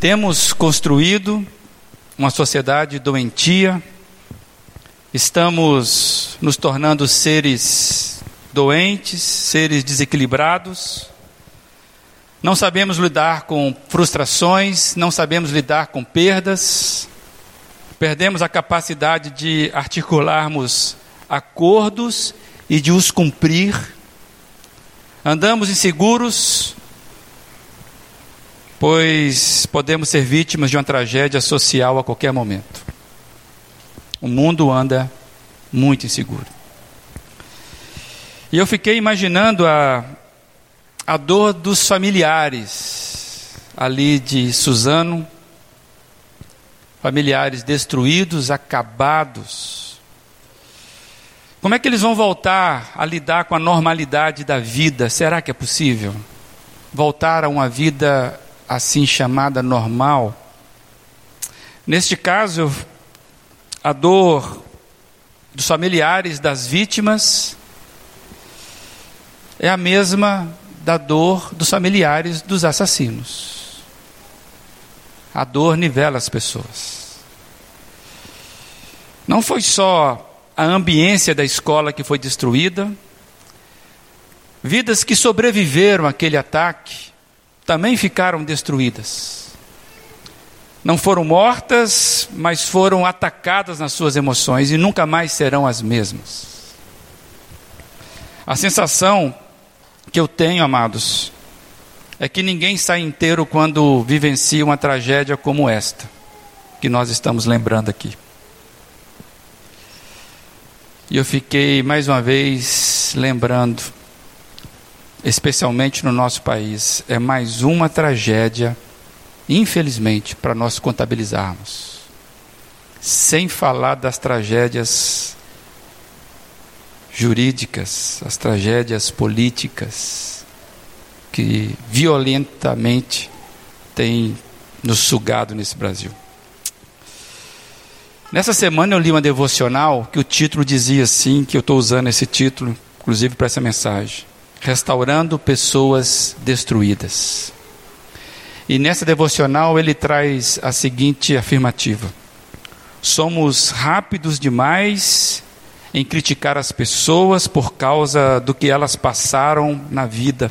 Temos construído uma sociedade doentia, estamos nos tornando seres doentes, seres desequilibrados, não sabemos lidar com frustrações, não sabemos lidar com perdas, perdemos a capacidade de articularmos acordos e de os cumprir, andamos inseguros, pois podemos ser vítimas de uma tragédia social a qualquer momento. O mundo anda muito inseguro. E eu fiquei imaginando a, a dor dos familiares ali de Suzano, familiares destruídos, acabados. Como é que eles vão voltar a lidar com a normalidade da vida? Será que é possível? Voltar a uma vida assim chamada normal? Neste caso, a dor dos familiares das vítimas é a mesma da dor dos familiares dos assassinos. A dor nivela as pessoas. Não foi só a ambiência da escola que foi destruída, vidas que sobreviveram àquele ataque também ficaram destruídas não foram mortas, mas foram atacadas nas suas emoções e nunca mais serão as mesmas. A sensação que eu tenho, amados, é que ninguém sai inteiro quando vivencia uma tragédia como esta, que nós estamos lembrando aqui. E eu fiquei mais uma vez lembrando, especialmente no nosso país, é mais uma tragédia infelizmente, para nós contabilizarmos. Sem falar das tragédias jurídicas, as tragédias políticas, que violentamente têm nos sugado nesse Brasil. Nessa semana eu li uma devocional que o título dizia assim, que eu estou usando esse título, inclusive para essa mensagem: Restaurando Pessoas Destruídas. E nessa devocional ele traz a seguinte afirmativa: Somos rápidos demais em criticar as pessoas por causa do que elas passaram na vida.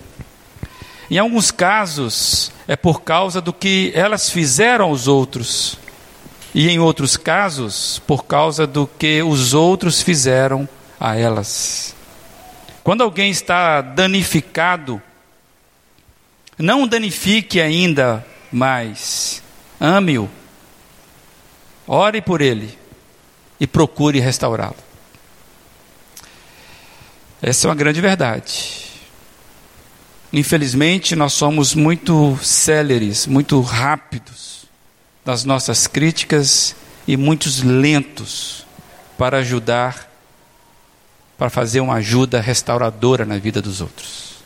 Em alguns casos, é por causa do que elas fizeram aos outros. E em outros casos, por causa do que os outros fizeram a elas. Quando alguém está danificado não o danifique ainda mais. Ame-o. Ore por ele e procure restaurá-lo. Essa é uma grande verdade. Infelizmente, nós somos muito céleres, muito rápidos nas nossas críticas e muitos lentos para ajudar, para fazer uma ajuda restauradora na vida dos outros.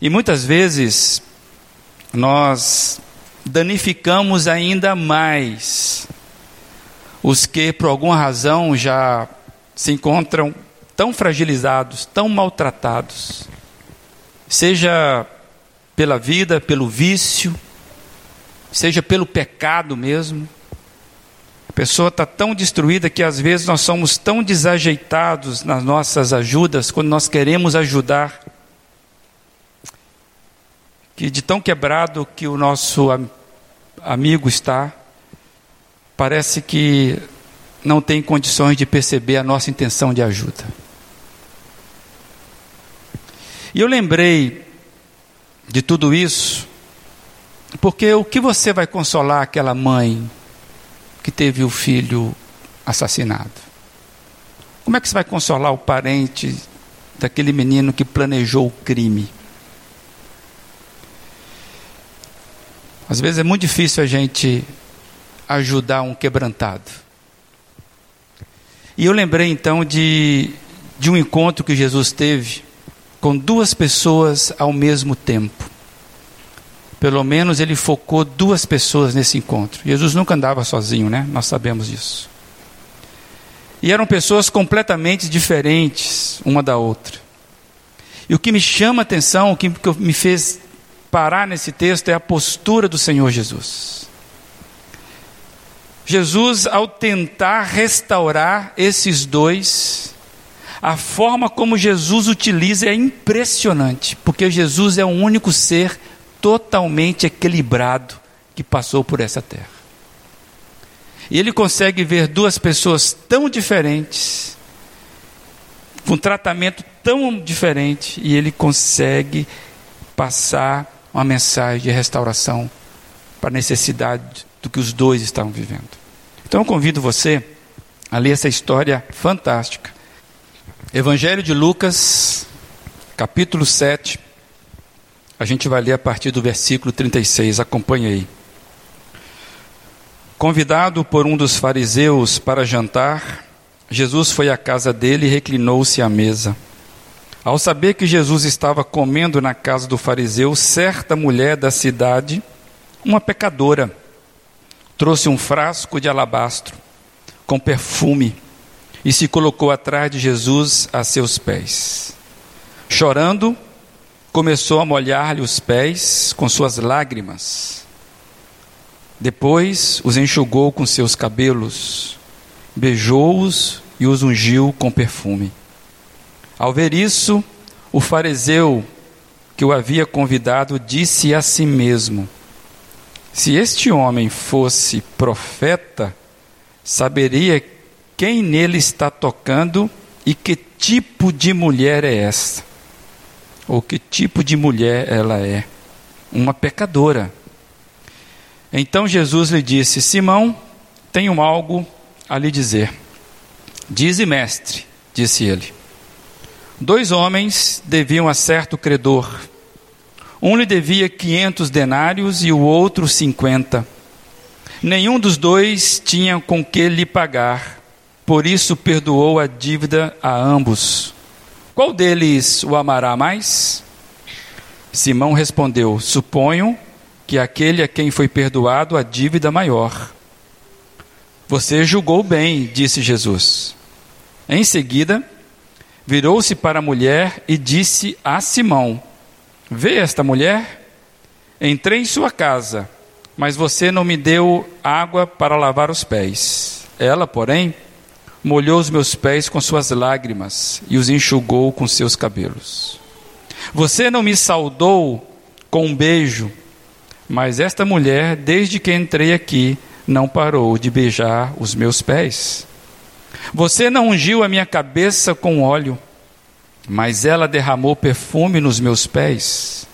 E muitas vezes nós danificamos ainda mais os que por alguma razão já se encontram tão fragilizados, tão maltratados, seja pela vida, pelo vício, seja pelo pecado mesmo. Pessoa está tão destruída que às vezes nós somos tão desajeitados nas nossas ajudas, quando nós queremos ajudar, que de tão quebrado que o nosso amigo está, parece que não tem condições de perceber a nossa intenção de ajuda. E eu lembrei de tudo isso, porque o que você vai consolar aquela mãe que teve o filho assassinado? Como é que você vai consolar o parente daquele menino que planejou o crime? Às vezes é muito difícil a gente ajudar um quebrantado. E eu lembrei então de, de um encontro que Jesus teve com duas pessoas ao mesmo tempo. Pelo menos ele focou duas pessoas nesse encontro. Jesus nunca andava sozinho, né? Nós sabemos disso. E eram pessoas completamente diferentes uma da outra. E o que me chama a atenção, o que me fez parar nesse texto é a postura do Senhor Jesus. Jesus, ao tentar restaurar esses dois, a forma como Jesus utiliza é impressionante, porque Jesus é o único ser totalmente equilibrado que passou por essa terra. E ele consegue ver duas pessoas tão diferentes, com tratamento tão diferente, e ele consegue passar uma mensagem de restauração para a necessidade do que os dois estavam vivendo. Então eu convido você a ler essa história fantástica. Evangelho de Lucas, capítulo 7. A gente vai ler a partir do versículo 36. Acompanhe aí. Convidado por um dos fariseus para jantar, Jesus foi à casa dele e reclinou-se à mesa. Ao saber que Jesus estava comendo na casa do fariseu, certa mulher da cidade, uma pecadora, trouxe um frasco de alabastro com perfume e se colocou atrás de Jesus a seus pés. Chorando, começou a molhar-lhe os pés com suas lágrimas. Depois os enxugou com seus cabelos, beijou-os e os ungiu com perfume. Ao ver isso, o fariseu que o havia convidado disse a si mesmo: Se este homem fosse profeta, saberia quem nele está tocando e que tipo de mulher é essa? Ou que tipo de mulher ela é? Uma pecadora. Então Jesus lhe disse: Simão, tenho algo a lhe dizer. Dize, mestre, disse ele. Dois homens deviam a certo credor. Um lhe devia quinhentos denários e o outro cinquenta. Nenhum dos dois tinha com que lhe pagar, por isso perdoou a dívida a ambos. Qual deles o amará mais? Simão respondeu: Suponho que aquele a quem foi perdoado a dívida maior. Você julgou bem, disse Jesus. Em seguida, virou-se para a mulher e disse a Simão: Vê esta mulher? Entrei em sua casa, mas você não me deu água para lavar os pés. Ela, porém, molhou os meus pés com suas lágrimas e os enxugou com seus cabelos. Você não me saudou com um beijo, mas esta mulher, desde que entrei aqui, não parou de beijar os meus pés. Você não ungiu a minha cabeça com óleo, mas ela derramou perfume nos meus pés.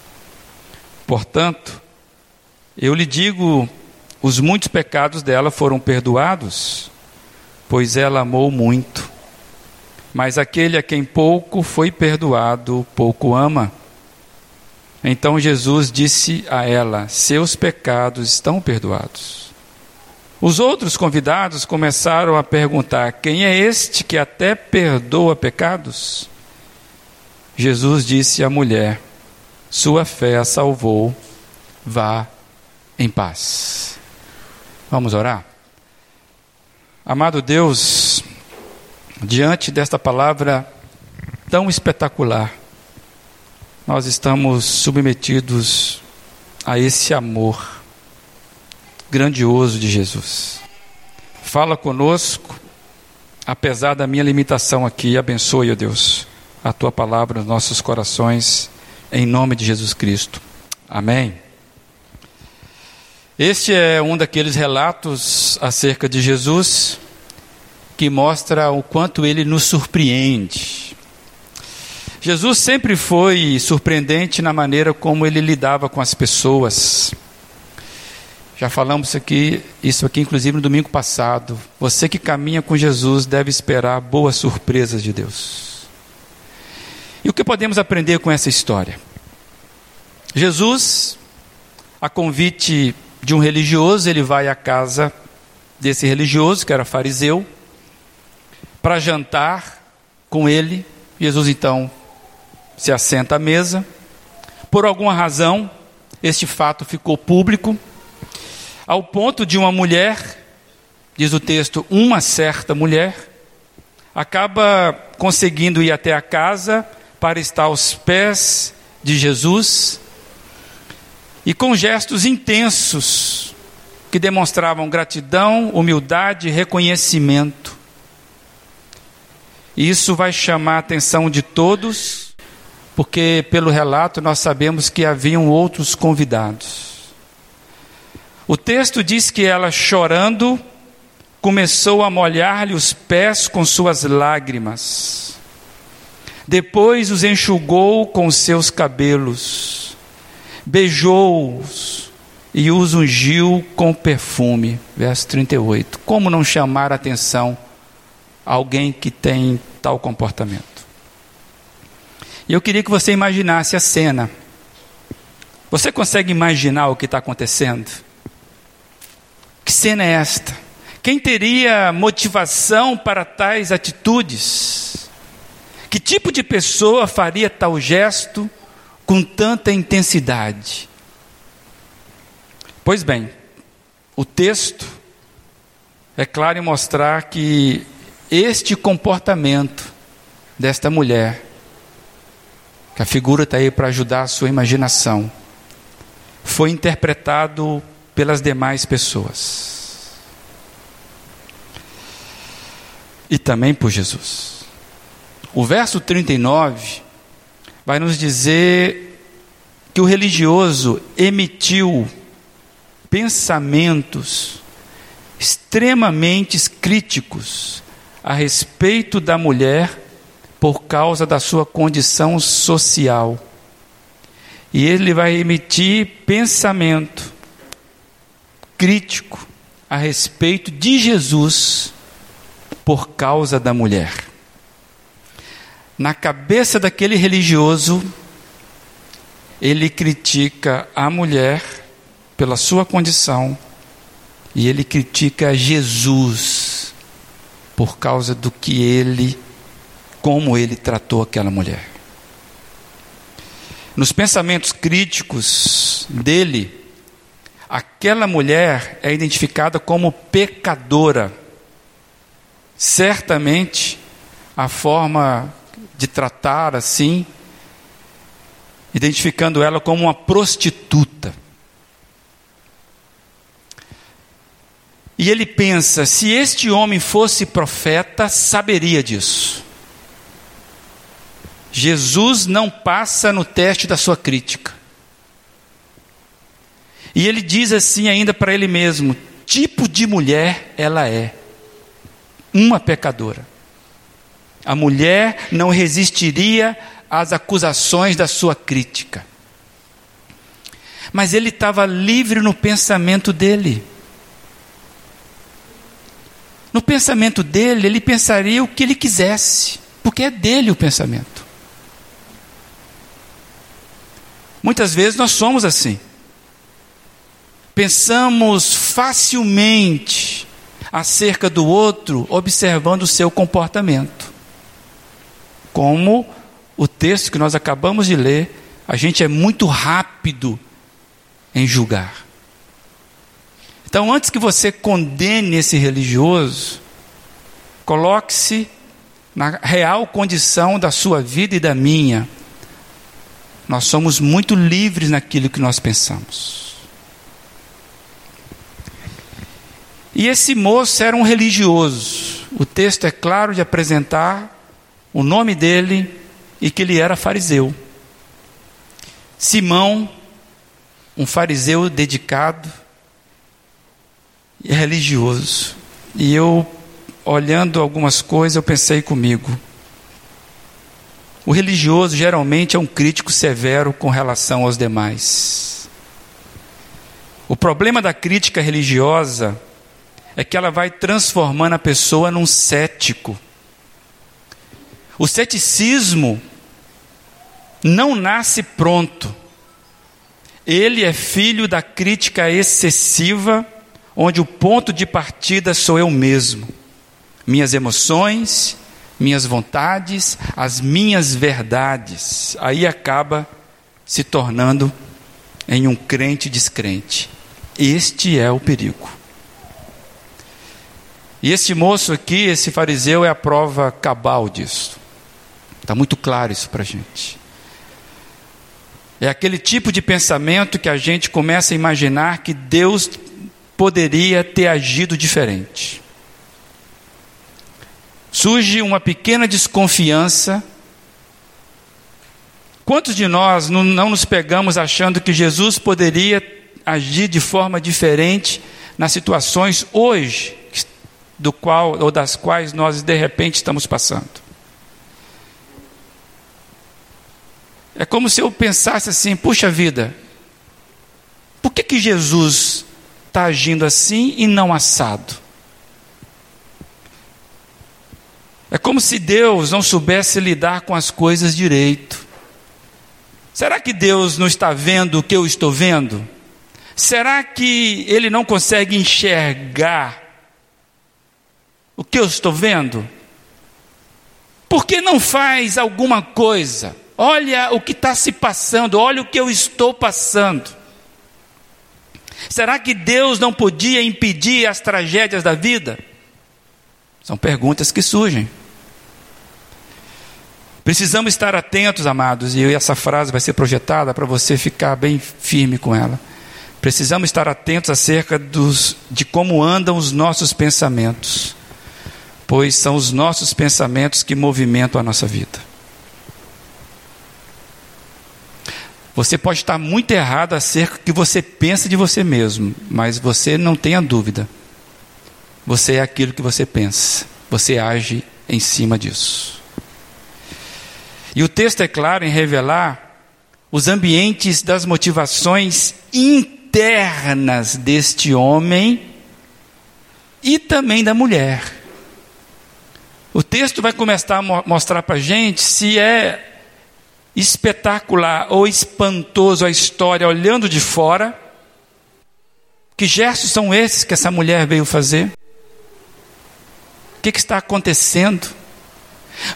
Portanto, eu lhe digo: os muitos pecados dela foram perdoados, pois ela amou muito. Mas aquele a quem pouco foi perdoado, pouco ama. Então Jesus disse a ela: Seus pecados estão perdoados. Os outros convidados começaram a perguntar: Quem é este que até perdoa pecados? Jesus disse à mulher: Sua fé a salvou, vá em paz. Vamos orar? Amado Deus, diante desta palavra tão espetacular, nós estamos submetidos a esse amor grandioso de Jesus. Fala conosco, apesar da minha limitação aqui, abençoe, ó Deus, a tua palavra nos nossos corações, em nome de Jesus Cristo. Amém. Este é um daqueles relatos acerca de Jesus que mostra o quanto ele nos surpreende. Jesus sempre foi surpreendente na maneira como ele lidava com as pessoas. Já falamos aqui, isso aqui inclusive no domingo passado. Você que caminha com Jesus deve esperar boas surpresas de Deus. E o que podemos aprender com essa história? Jesus, a convite de um religioso, ele vai à casa desse religioso, que era fariseu, para jantar com ele. Jesus então se assenta à mesa. Por alguma razão, este fato ficou público ao ponto de uma mulher, diz o texto, uma certa mulher, acaba conseguindo ir até a casa para estar aos pés de Jesus. E com gestos intensos que demonstravam gratidão, humildade e reconhecimento. Isso vai chamar a atenção de todos, porque pelo relato nós sabemos que haviam outros convidados. O texto diz que ela, chorando, começou a molhar-lhe os pés com suas lágrimas. Depois os enxugou com seus cabelos, beijou-os e os ungiu com perfume. Verso 38. Como não chamar a atenção alguém que tem tal comportamento? E eu queria que você imaginasse a cena. Você consegue imaginar o que está acontecendo? Que cena é esta? Quem teria motivação para tais atitudes? Que tipo de pessoa faria tal gesto com tanta intensidade? Pois bem, o texto é claro em mostrar que este comportamento desta mulher, que a figura está aí para ajudar a sua imaginação, foi interpretado pelas demais pessoas. E também por Jesus. O verso 39 vai nos dizer que o religioso emitiu pensamentos extremamente críticos a respeito da mulher por causa da sua condição social. E ele vai emitir pensamento crítico a respeito de Jesus por causa da mulher. Na cabeça daquele religioso, ele critica a mulher pela sua condição e ele critica Jesus por causa do que ele, como ele tratou aquela mulher. Nos pensamentos críticos dele, aquela mulher é identificada como pecadora. Certamente, a forma de tratar assim, identificando ela como uma prostituta. E ele pensa: se este homem fosse profeta, saberia disso. Jesus não passa no teste da sua crítica. E ele diz assim ainda para ele mesmo: tipo de mulher ela é, uma pecadora. A mulher não resistiria às acusações da sua crítica. Mas ele estava livre no pensamento dele. No pensamento dele, ele pensaria o que ele quisesse, porque é dele o pensamento. Muitas vezes nós somos assim pensamos facilmente acerca do outro observando o seu comportamento. Como o texto que nós acabamos de ler, a gente é muito rápido em julgar. Então, antes que você condene esse religioso, coloque-se na real condição da sua vida e da minha. Nós somos muito livres naquilo que nós pensamos. E esse moço era um religioso. O texto é claro de apresentar o nome dele e que ele era fariseu. Simão, um fariseu dedicado e religioso. E eu, olhando algumas coisas, eu pensei comigo. O religioso geralmente é um crítico severo com relação aos demais. O problema da crítica religiosa é que ela vai transformando a pessoa num cético. O ceticismo não nasce pronto. Ele é filho da crítica excessiva, onde o ponto de partida sou eu mesmo. Minhas emoções, minhas vontades, as minhas verdades. Aí acaba se tornando em um crente descrente. Este é o perigo. E esse moço aqui, esse fariseu, é a prova cabal disso. Está muito claro isso para a gente. É aquele tipo de pensamento que a gente começa a imaginar que Deus poderia ter agido diferente. Surge uma pequena desconfiança. Quantos de nós não, não nos pegamos achando que Jesus poderia agir de forma diferente nas situações hoje do qual ou das quais nós de repente estamos passando? É como se eu pensasse assim: puxa vida, por que, que Jesus está agindo assim e não assado? É como se Deus não soubesse lidar com as coisas direito. Será que Deus não está vendo o que eu estou vendo? Será que Ele não consegue enxergar o que eu estou vendo? Por que não faz alguma coisa? Olha o que está se passando, olha o que eu estou passando. Será que Deus não podia impedir as tragédias da vida? São perguntas que surgem. Precisamos estar atentos, amados, e essa frase vai ser projetada para você ficar bem firme com ela. Precisamos estar atentos acerca dos, de como andam os nossos pensamentos, pois são os nossos pensamentos que movimentam a nossa vida. Você pode estar muito errado acerca do que você pensa de você mesmo, mas você não tenha dúvida. Você é aquilo que você pensa. Você age em cima disso. E o texto é claro em revelar os ambientes das motivações internas deste homem e também da mulher. O texto vai começar a mostrar para a gente se é espetacular ou espantoso a história olhando de fora. Que gestos são esses que essa mulher veio fazer? O que, que está acontecendo?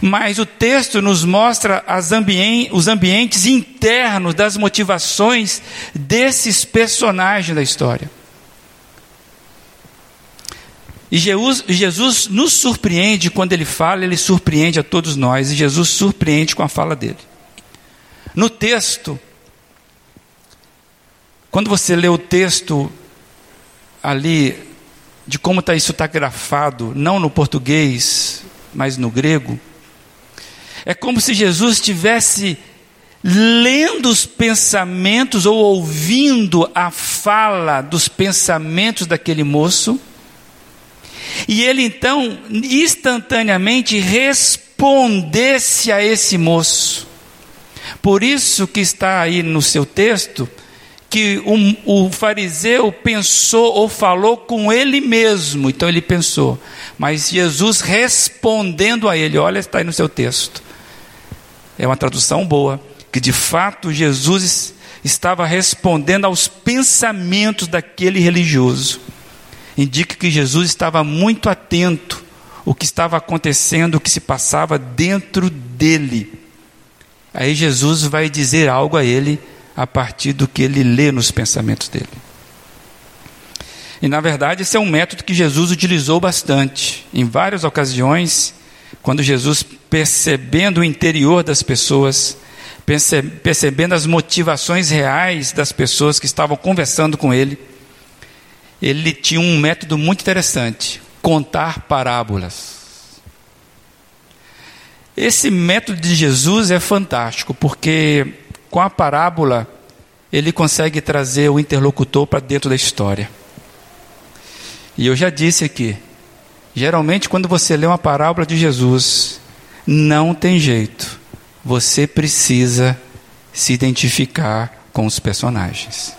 Mas o texto nos mostra ambien os ambientes internos das motivações desses personagens da história. E Jesus, Jesus nos surpreende quando ele fala, ele surpreende a todos nós, e Jesus surpreende com a fala dele. No texto, quando você lê o texto ali, de como tá, isso está grafado, não no português, mas no grego, é como se Jesus estivesse lendo os pensamentos ou ouvindo a fala dos pensamentos daquele moço, e ele então instantaneamente respondesse a esse moço. Por isso que está aí no seu texto que o, o fariseu pensou ou falou com ele mesmo. Então ele pensou, mas Jesus respondendo a ele, olha, está aí no seu texto. É uma tradução boa, que de fato Jesus estava respondendo aos pensamentos daquele religioso. Indica que Jesus estava muito atento o que estava acontecendo, o que se passava dentro dele. Aí Jesus vai dizer algo a ele a partir do que ele lê nos pensamentos dele. E na verdade, esse é um método que Jesus utilizou bastante. Em várias ocasiões, quando Jesus, percebendo o interior das pessoas, percebendo as motivações reais das pessoas que estavam conversando com ele, ele tinha um método muito interessante: contar parábolas. Esse método de Jesus é fantástico, porque com a parábola ele consegue trazer o interlocutor para dentro da história. E eu já disse aqui, geralmente quando você lê uma parábola de Jesus, não tem jeito. Você precisa se identificar com os personagens.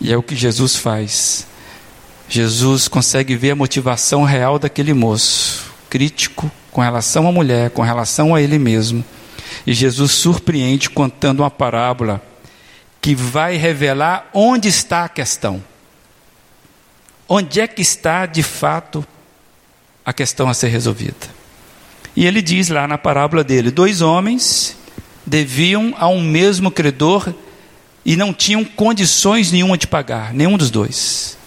E é o que Jesus faz. Jesus consegue ver a motivação real daquele moço, crítico, com relação à mulher, com relação a ele mesmo. E Jesus surpreende contando uma parábola que vai revelar onde está a questão. Onde é que está de fato a questão a ser resolvida? E ele diz lá na parábola dele: dois homens deviam a um mesmo credor e não tinham condições nenhuma de pagar, nenhum dos dois.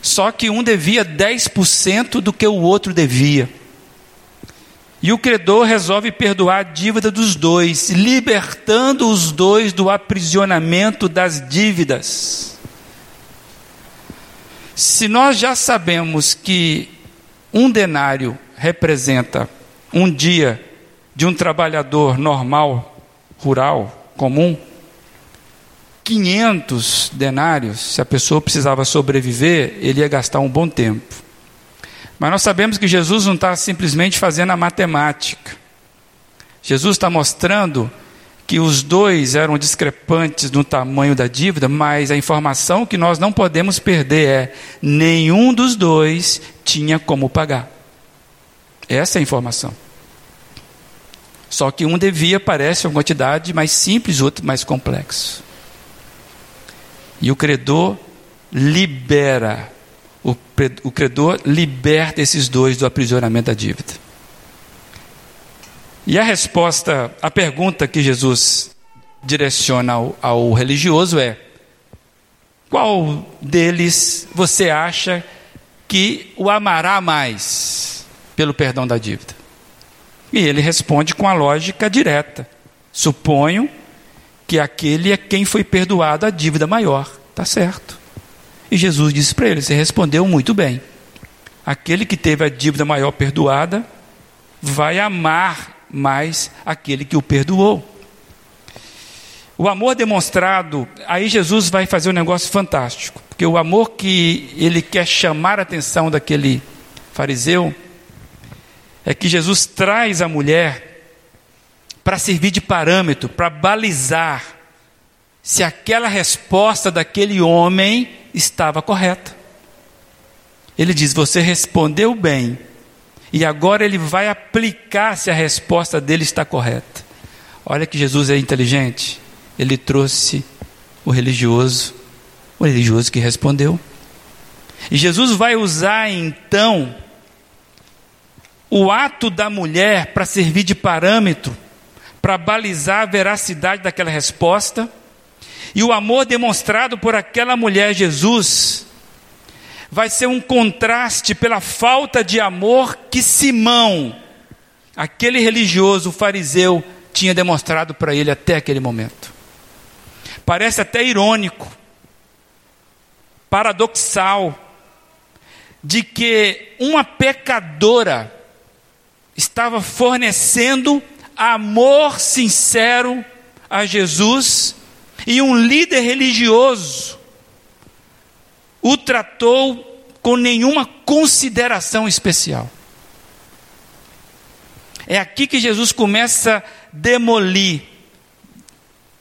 Só que um devia 10% do que o outro devia. E o credor resolve perdoar a dívida dos dois, libertando os dois do aprisionamento das dívidas. Se nós já sabemos que um denário representa um dia de um trabalhador normal, rural, comum, 500 denários, se a pessoa precisava sobreviver, ele ia gastar um bom tempo. Mas nós sabemos que Jesus não está simplesmente fazendo a matemática. Jesus está mostrando que os dois eram discrepantes no tamanho da dívida, mas a informação que nós não podemos perder é: nenhum dos dois tinha como pagar. Essa é a informação. Só que um devia, parece, uma quantidade mais simples, outro mais complexo. E o credor libera, o credor liberta esses dois do aprisionamento da dívida. E a resposta, a pergunta que Jesus direciona ao, ao religioso é: qual deles você acha que o amará mais pelo perdão da dívida? E ele responde com a lógica direta: suponho que aquele é quem foi perdoado a dívida maior. Está certo. E Jesus disse para ele: Você respondeu muito bem. Aquele que teve a dívida maior perdoada vai amar mais aquele que o perdoou. O amor demonstrado, aí Jesus vai fazer um negócio fantástico, porque o amor que ele quer chamar a atenção daquele fariseu é que Jesus traz a mulher para servir de parâmetro, para balizar se aquela resposta daquele homem estava correta. Ele diz: Você respondeu bem, e agora ele vai aplicar se a resposta dele está correta. Olha que Jesus é inteligente. Ele trouxe o religioso, o religioso que respondeu. E Jesus vai usar então o ato da mulher para servir de parâmetro para balizar a veracidade daquela resposta. E o amor demonstrado por aquela mulher, Jesus, vai ser um contraste pela falta de amor que Simão, aquele religioso fariseu, tinha demonstrado para ele até aquele momento. Parece até irônico, paradoxal, de que uma pecadora estava fornecendo amor sincero a Jesus e um líder religioso o tratou com nenhuma consideração especial. É aqui que Jesus começa a demolir,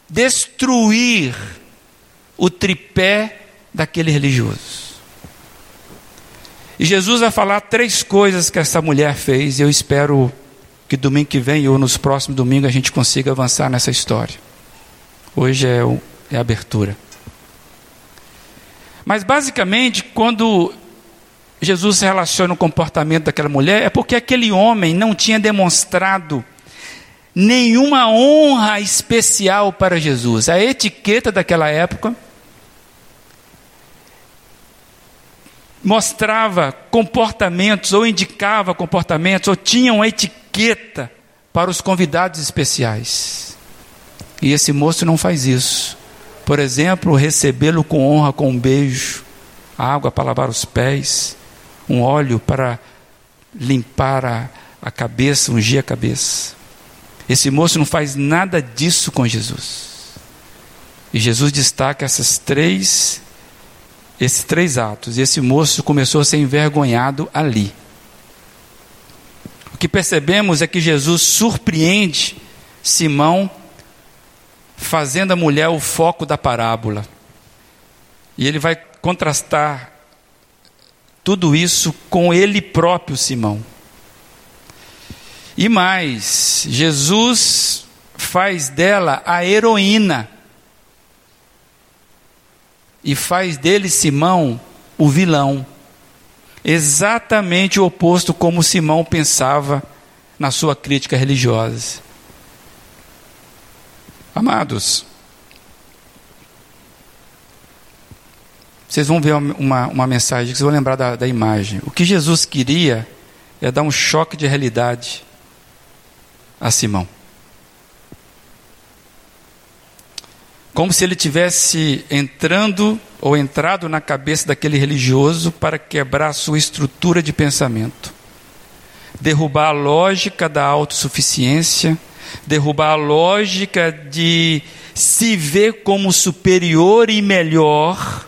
destruir o tripé daquele religioso. E Jesus vai falar três coisas que essa mulher fez, e eu espero que domingo que vem ou nos próximos domingos a gente consiga avançar nessa história. Hoje é, é a abertura. Mas basicamente, quando Jesus relaciona o comportamento daquela mulher, é porque aquele homem não tinha demonstrado nenhuma honra especial para Jesus. A etiqueta daquela época mostrava comportamentos, ou indicava comportamentos, ou tinha uma etiqueta para os convidados especiais. E esse moço não faz isso. Por exemplo, recebê-lo com honra com um beijo, água para lavar os pés, um óleo para limpar a, a cabeça, ungir a cabeça. Esse moço não faz nada disso com Jesus. E Jesus destaca essas três esses três atos. E esse moço começou a ser envergonhado ali. O que percebemos é que Jesus surpreende Simão, fazendo a mulher o foco da parábola. E ele vai contrastar tudo isso com ele próprio, Simão. E mais, Jesus faz dela a heroína e faz dele Simão o vilão. Exatamente o oposto como Simão pensava na sua crítica religiosa. Amados, vocês vão ver uma, uma mensagem, vocês vão lembrar da, da imagem. O que Jesus queria é dar um choque de realidade a Simão. Como se ele tivesse entrando ou entrado na cabeça daquele religioso para quebrar sua estrutura de pensamento, derrubar a lógica da autossuficiência, derrubar a lógica de se ver como superior e melhor.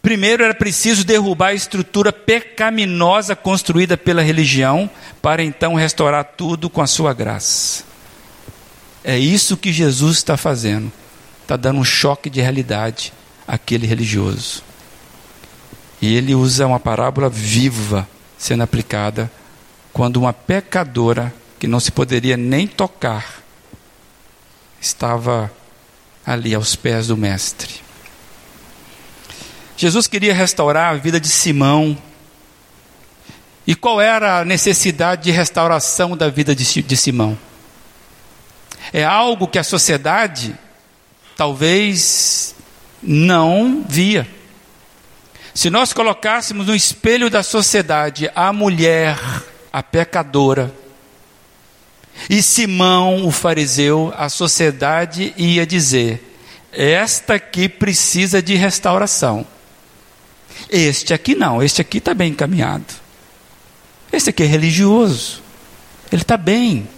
Primeiro era preciso derrubar a estrutura pecaminosa construída pela religião, para então restaurar tudo com a sua graça. É isso que Jesus está fazendo está dando um choque de realidade àquele religioso. E ele usa uma parábola viva sendo aplicada quando uma pecadora que não se poderia nem tocar estava ali aos pés do Mestre. Jesus queria restaurar a vida de Simão. E qual era a necessidade de restauração da vida de, Simão? É algo que a sociedade talvez não via. Se nós colocássemos no espelho da sociedade a mulher, a pecadora, e Simão, o fariseu, a sociedade ia dizer: esta aqui precisa de restauração. Este aqui não, este aqui está bem encaminhado. Este aqui é religioso, ele está bem.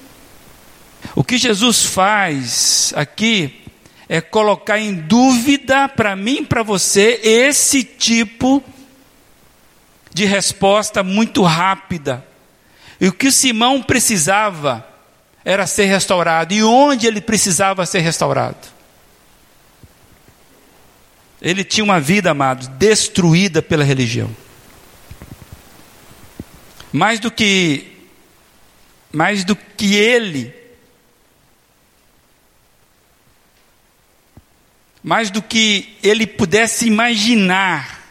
O que Jesus faz aqui é colocar em dúvida para mim para você esse tipo de resposta muito rápida. E o que Simão precisava era ser restaurado. E onde ele precisava ser restaurado? Ele tinha uma vida, amados, destruída pela religião. Mais do que mais do que ele mais do que ele pudesse imaginar,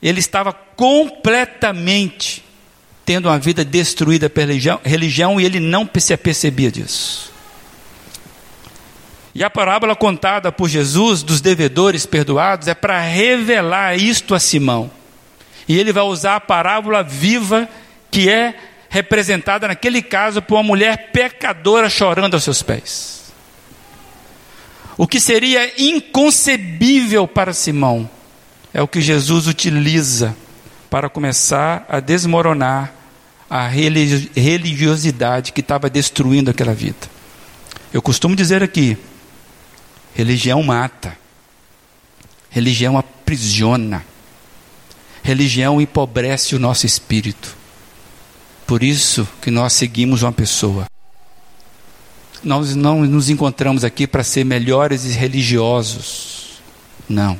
ele estava completamente tendo uma vida destruída pela religião, religião e ele não se apercebia disso. E a parábola contada por Jesus dos devedores perdoados é para revelar isto a Simão. E ele vai usar a parábola viva que é representada naquele caso por uma mulher pecadora chorando aos seus pés. O que seria inconcebível para Simão é o que Jesus utiliza para começar a desmoronar a religiosidade que estava destruindo aquela vida. Eu costumo dizer aqui: religião mata, religião aprisiona, religião empobrece o nosso espírito. Por isso que nós seguimos uma pessoa nós não nos encontramos aqui para ser melhores e religiosos. Não.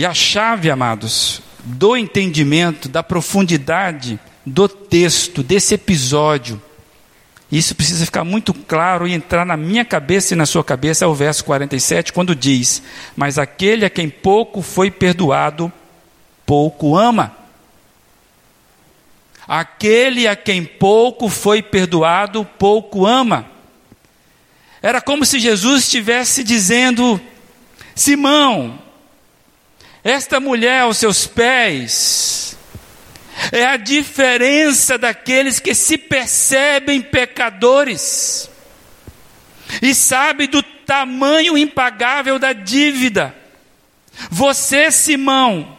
E a chave, amados, do entendimento, da profundidade do texto, desse episódio, isso precisa ficar muito claro e entrar na minha cabeça e na sua cabeça, é o verso 47, quando diz: Mas aquele a quem pouco foi perdoado, pouco ama. Aquele a quem pouco foi perdoado, pouco ama. Era como se Jesus estivesse dizendo: Simão, esta mulher aos seus pés é a diferença daqueles que se percebem pecadores e sabe do tamanho impagável da dívida. Você, Simão,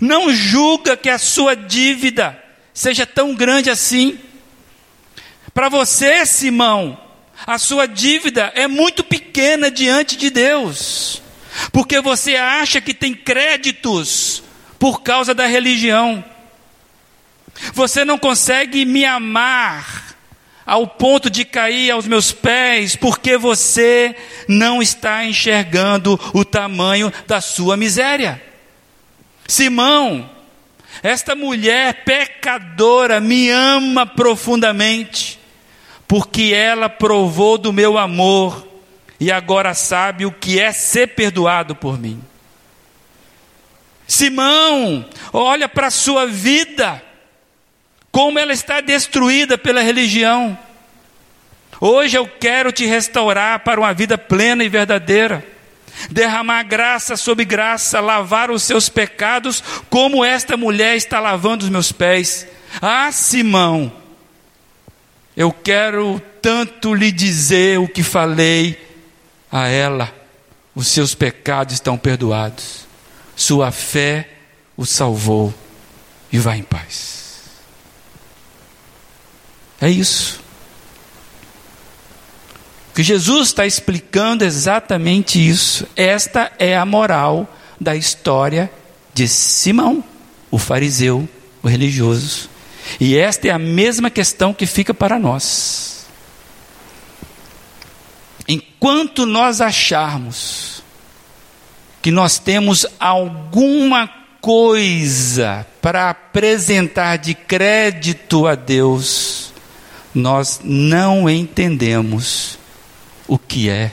não julga que a sua dívida seja tão grande assim. Para você, Simão, a sua dívida é muito pequena diante de Deus, porque você acha que tem créditos por causa da religião. Você não consegue me amar ao ponto de cair aos meus pés, porque você não está enxergando o tamanho da sua miséria. Simão, esta mulher pecadora me ama profundamente, porque ela provou do meu amor e agora sabe o que é ser perdoado por mim. Simão, olha para a sua vida, como ela está destruída pela religião. Hoje eu quero te restaurar para uma vida plena e verdadeira derramar graça sobre graça, lavar os seus pecados, como esta mulher está lavando os meus pés, Ah, Simão, eu quero tanto lhe dizer o que falei a ela: os seus pecados estão perdoados, sua fé o salvou e vá em paz. É isso. Que Jesus está explicando exatamente isso. Esta é a moral da história de Simão, o fariseu, o religioso. E esta é a mesma questão que fica para nós. Enquanto nós acharmos que nós temos alguma coisa para apresentar de crédito a Deus, nós não entendemos o que é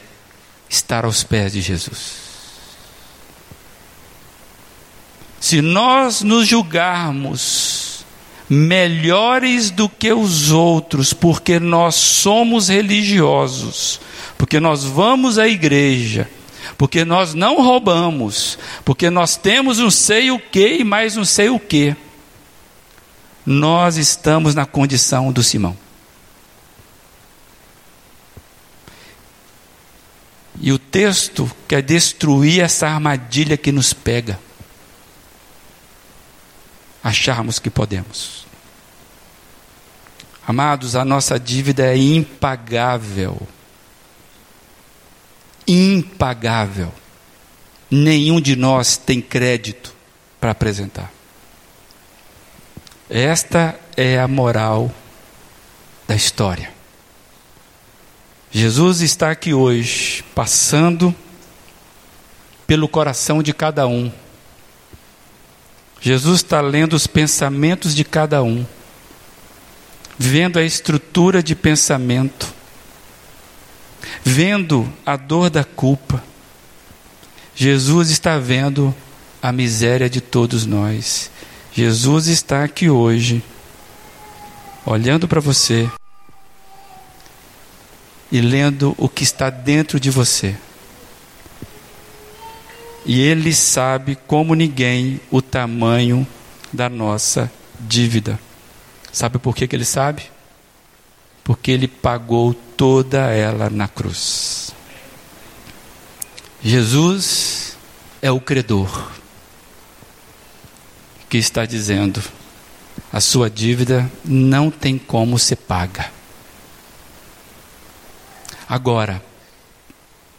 estar aos pés de Jesus. Se nós nos julgarmos melhores do que os outros, porque nós somos religiosos, porque nós vamos à igreja, porque nós não roubamos, porque nós temos um sei o que e mais um sei o que, nós estamos na condição do Simão. E o texto quer destruir essa armadilha que nos pega. Acharmos que podemos. Amados, a nossa dívida é impagável. Impagável. Nenhum de nós tem crédito para apresentar. Esta é a moral da história. Jesus está aqui hoje, passando pelo coração de cada um. Jesus está lendo os pensamentos de cada um, vendo a estrutura de pensamento, vendo a dor da culpa. Jesus está vendo a miséria de todos nós. Jesus está aqui hoje, olhando para você e lendo o que está dentro de você. E Ele sabe como ninguém o tamanho da nossa dívida. Sabe por que, que Ele sabe? Porque Ele pagou toda ela na cruz. Jesus é o credor que está dizendo: a sua dívida não tem como ser paga. Agora,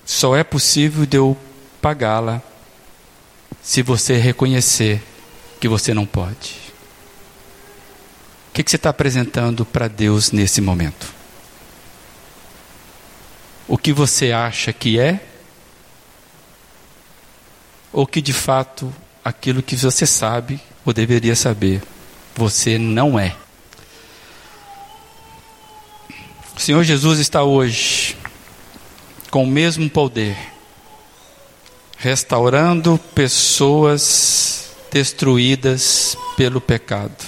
só é possível de eu pagá-la se você reconhecer que você não pode. O que, que você está apresentando para Deus nesse momento? O que você acha que é? Ou que de fato aquilo que você sabe ou deveria saber, você não é? O Senhor Jesus está hoje com o mesmo poder, restaurando pessoas destruídas pelo pecado.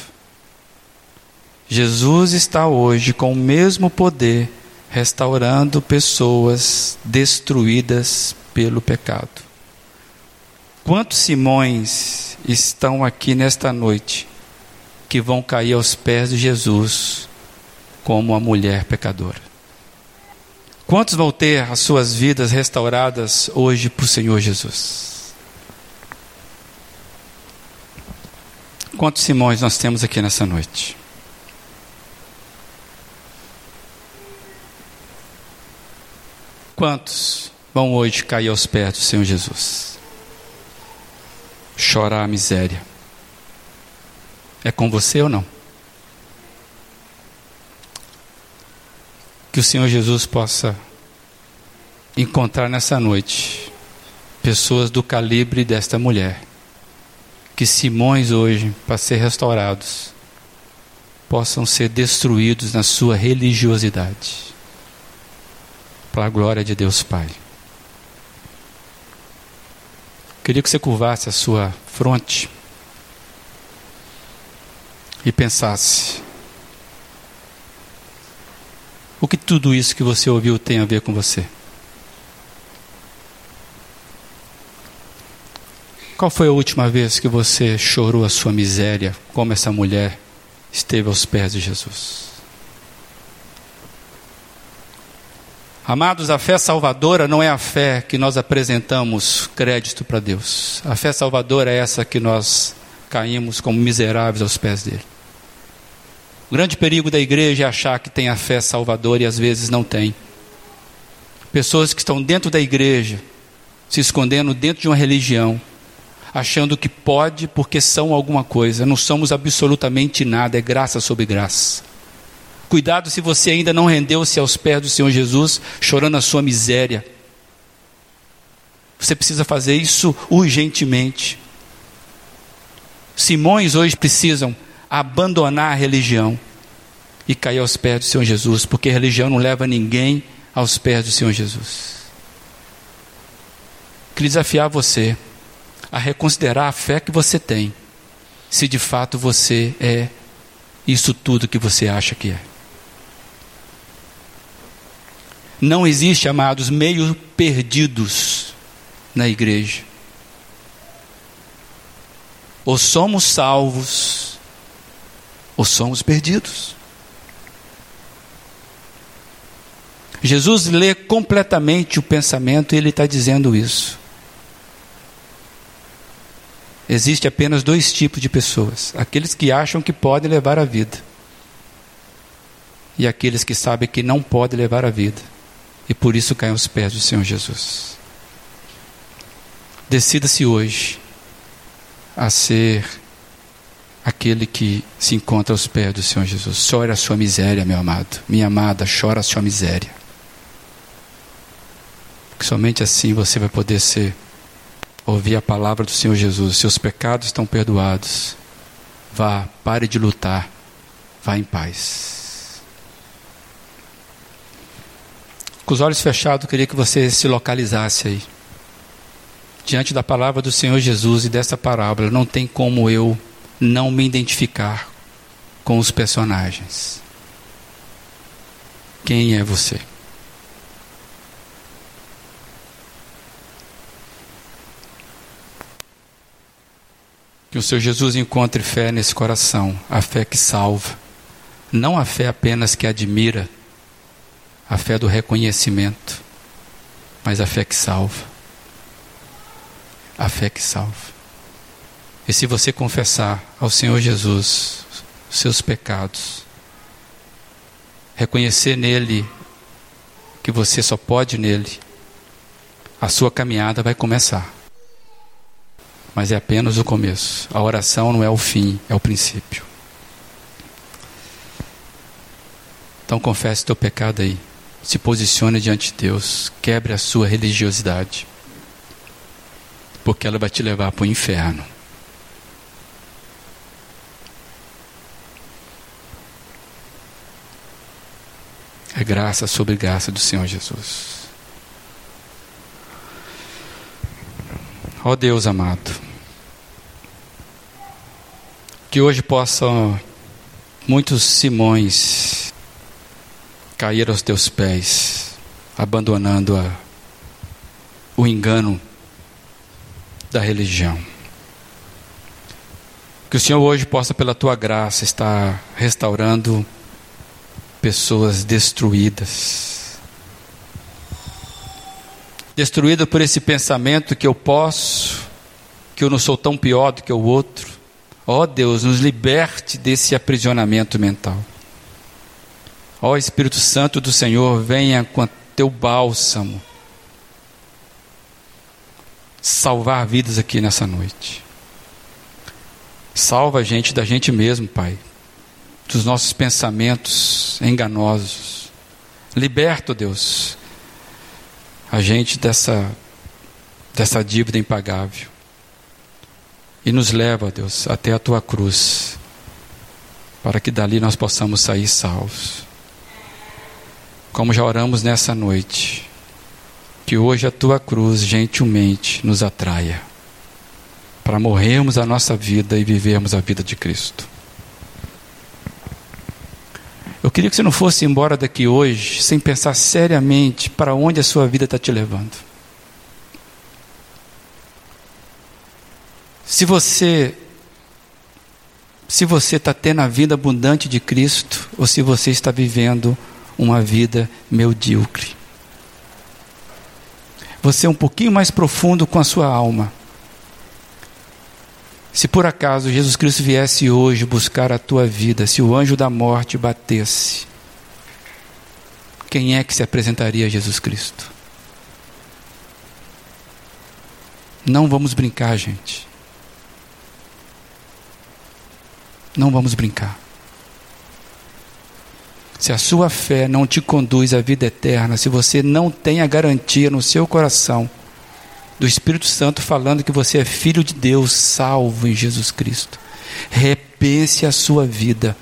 Jesus está hoje com o mesmo poder, restaurando pessoas destruídas pelo pecado. Quantos Simões estão aqui nesta noite que vão cair aos pés de Jesus como a mulher pecadora? Quantos vão ter as suas vidas restauradas hoje por Senhor Jesus? Quantos Simões nós temos aqui nessa noite? Quantos vão hoje cair aos pés do Senhor Jesus? Chorar a miséria. É com você ou não? Que o Senhor Jesus possa encontrar nessa noite pessoas do calibre desta mulher. Que Simões hoje, para ser restaurados, possam ser destruídos na sua religiosidade. Para a glória de Deus Pai. Queria que você curvasse a sua fronte e pensasse: o que tudo isso que você ouviu tem a ver com você? Qual foi a última vez que você chorou a sua miséria, como essa mulher, esteve aos pés de Jesus. Amados, a fé salvadora não é a fé que nós apresentamos crédito para Deus. A fé salvadora é essa que nós caímos como miseráveis aos pés dele. O grande perigo da igreja é achar que tem a fé salvadora e às vezes não tem. Pessoas que estão dentro da igreja, se escondendo dentro de uma religião, achando que pode porque são alguma coisa. Não somos absolutamente nada, é graça sobre graça. Cuidado se você ainda não rendeu-se aos pés do Senhor Jesus, chorando a sua miséria. Você precisa fazer isso urgentemente. Simões hoje precisam abandonar a religião e cair aos pés do Senhor Jesus, porque a religião não leva ninguém aos pés do Senhor Jesus. Queria desafiar você a reconsiderar a fé que você tem, se de fato você é isso tudo que você acha que é. Não existe, amados, meio perdidos na igreja. Ou somos salvos, ou somos perdidos. Jesus lê completamente o pensamento e ele está dizendo isso. Existe apenas dois tipos de pessoas: aqueles que acham que podem levar a vida, e aqueles que sabem que não podem levar a vida e por isso caem aos pés do Senhor Jesus. Decida-se hoje a ser aquele que se encontra aos pés do Senhor Jesus. Chore a sua miséria, meu amado. Minha amada, chora a sua miséria. Porque somente assim você vai poder ser ouvir a palavra do Senhor Jesus. Seus pecados estão perdoados. Vá, pare de lutar. Vá em paz. Com os olhos fechados, eu queria que você se localizasse aí. Diante da palavra do Senhor Jesus e dessa parábola, não tem como eu não me identificar com os personagens. Quem é você? Que o Senhor Jesus encontre fé nesse coração, a fé que salva, não a fé apenas que admira, a fé do reconhecimento, mas a fé que salva. A fé que salva. E se você confessar ao Senhor Jesus os seus pecados, reconhecer nele que você só pode nele, a sua caminhada vai começar. Mas é apenas o começo. A oração não é o fim, é o princípio. Então confesse teu pecado aí se posicione diante de Deus, quebre a sua religiosidade, porque ela vai te levar para o inferno. É graça sobre graça do Senhor Jesus. Ó Deus amado, que hoje possam muitos Simões cair aos teus pés, abandonando a, o engano da religião. Que o Senhor hoje possa, pela tua graça, estar restaurando pessoas destruídas. Destruída por esse pensamento que eu posso, que eu não sou tão pior do que o outro. Ó oh, Deus, nos liberte desse aprisionamento mental. Ó Espírito Santo do Senhor, venha com teu bálsamo salvar vidas aqui nessa noite. Salva a gente da gente mesmo, Pai, dos nossos pensamentos enganosos. Liberta, Deus, a gente dessa, dessa dívida impagável. E nos leva, Deus, até a tua cruz, para que dali nós possamos sair salvos como já oramos nessa noite, que hoje a tua cruz gentilmente nos atraia, para morrermos a nossa vida e vivermos a vida de Cristo. Eu queria que você não fosse embora daqui hoje sem pensar seriamente para onde a sua vida está te levando. Se você se você está tendo a vida abundante de Cristo ou se você está vivendo uma vida medíocre. Você é um pouquinho mais profundo com a sua alma. Se por acaso Jesus Cristo viesse hoje buscar a tua vida, se o anjo da morte batesse, quem é que se apresentaria a Jesus Cristo? Não vamos brincar, gente. Não vamos brincar. Se a sua fé não te conduz à vida eterna, se você não tem a garantia no seu coração do Espírito Santo falando que você é filho de Deus, salvo em Jesus Cristo, repense a sua vida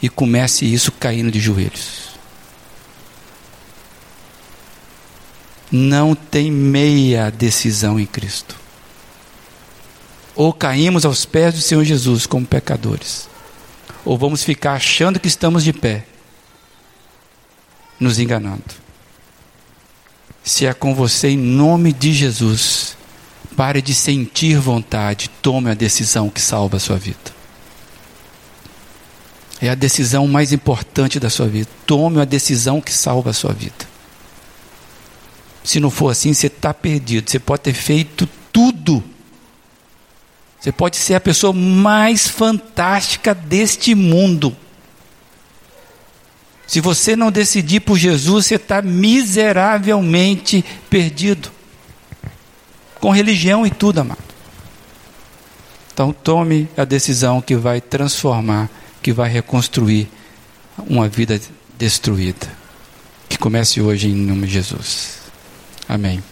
e comece isso caindo de joelhos. Não tem meia decisão em Cristo. Ou caímos aos pés do Senhor Jesus como pecadores, ou vamos ficar achando que estamos de pé, nos enganando. Se é com você, em nome de Jesus, pare de sentir vontade, tome a decisão que salva a sua vida. É a decisão mais importante da sua vida. Tome a decisão que salva a sua vida. Se não for assim, você está perdido. Você pode ter feito tudo você pode ser a pessoa mais fantástica deste mundo. Se você não decidir por Jesus, você está miseravelmente perdido. Com religião e tudo, amado. Então tome a decisão que vai transformar, que vai reconstruir uma vida destruída. Que comece hoje em nome de Jesus. Amém.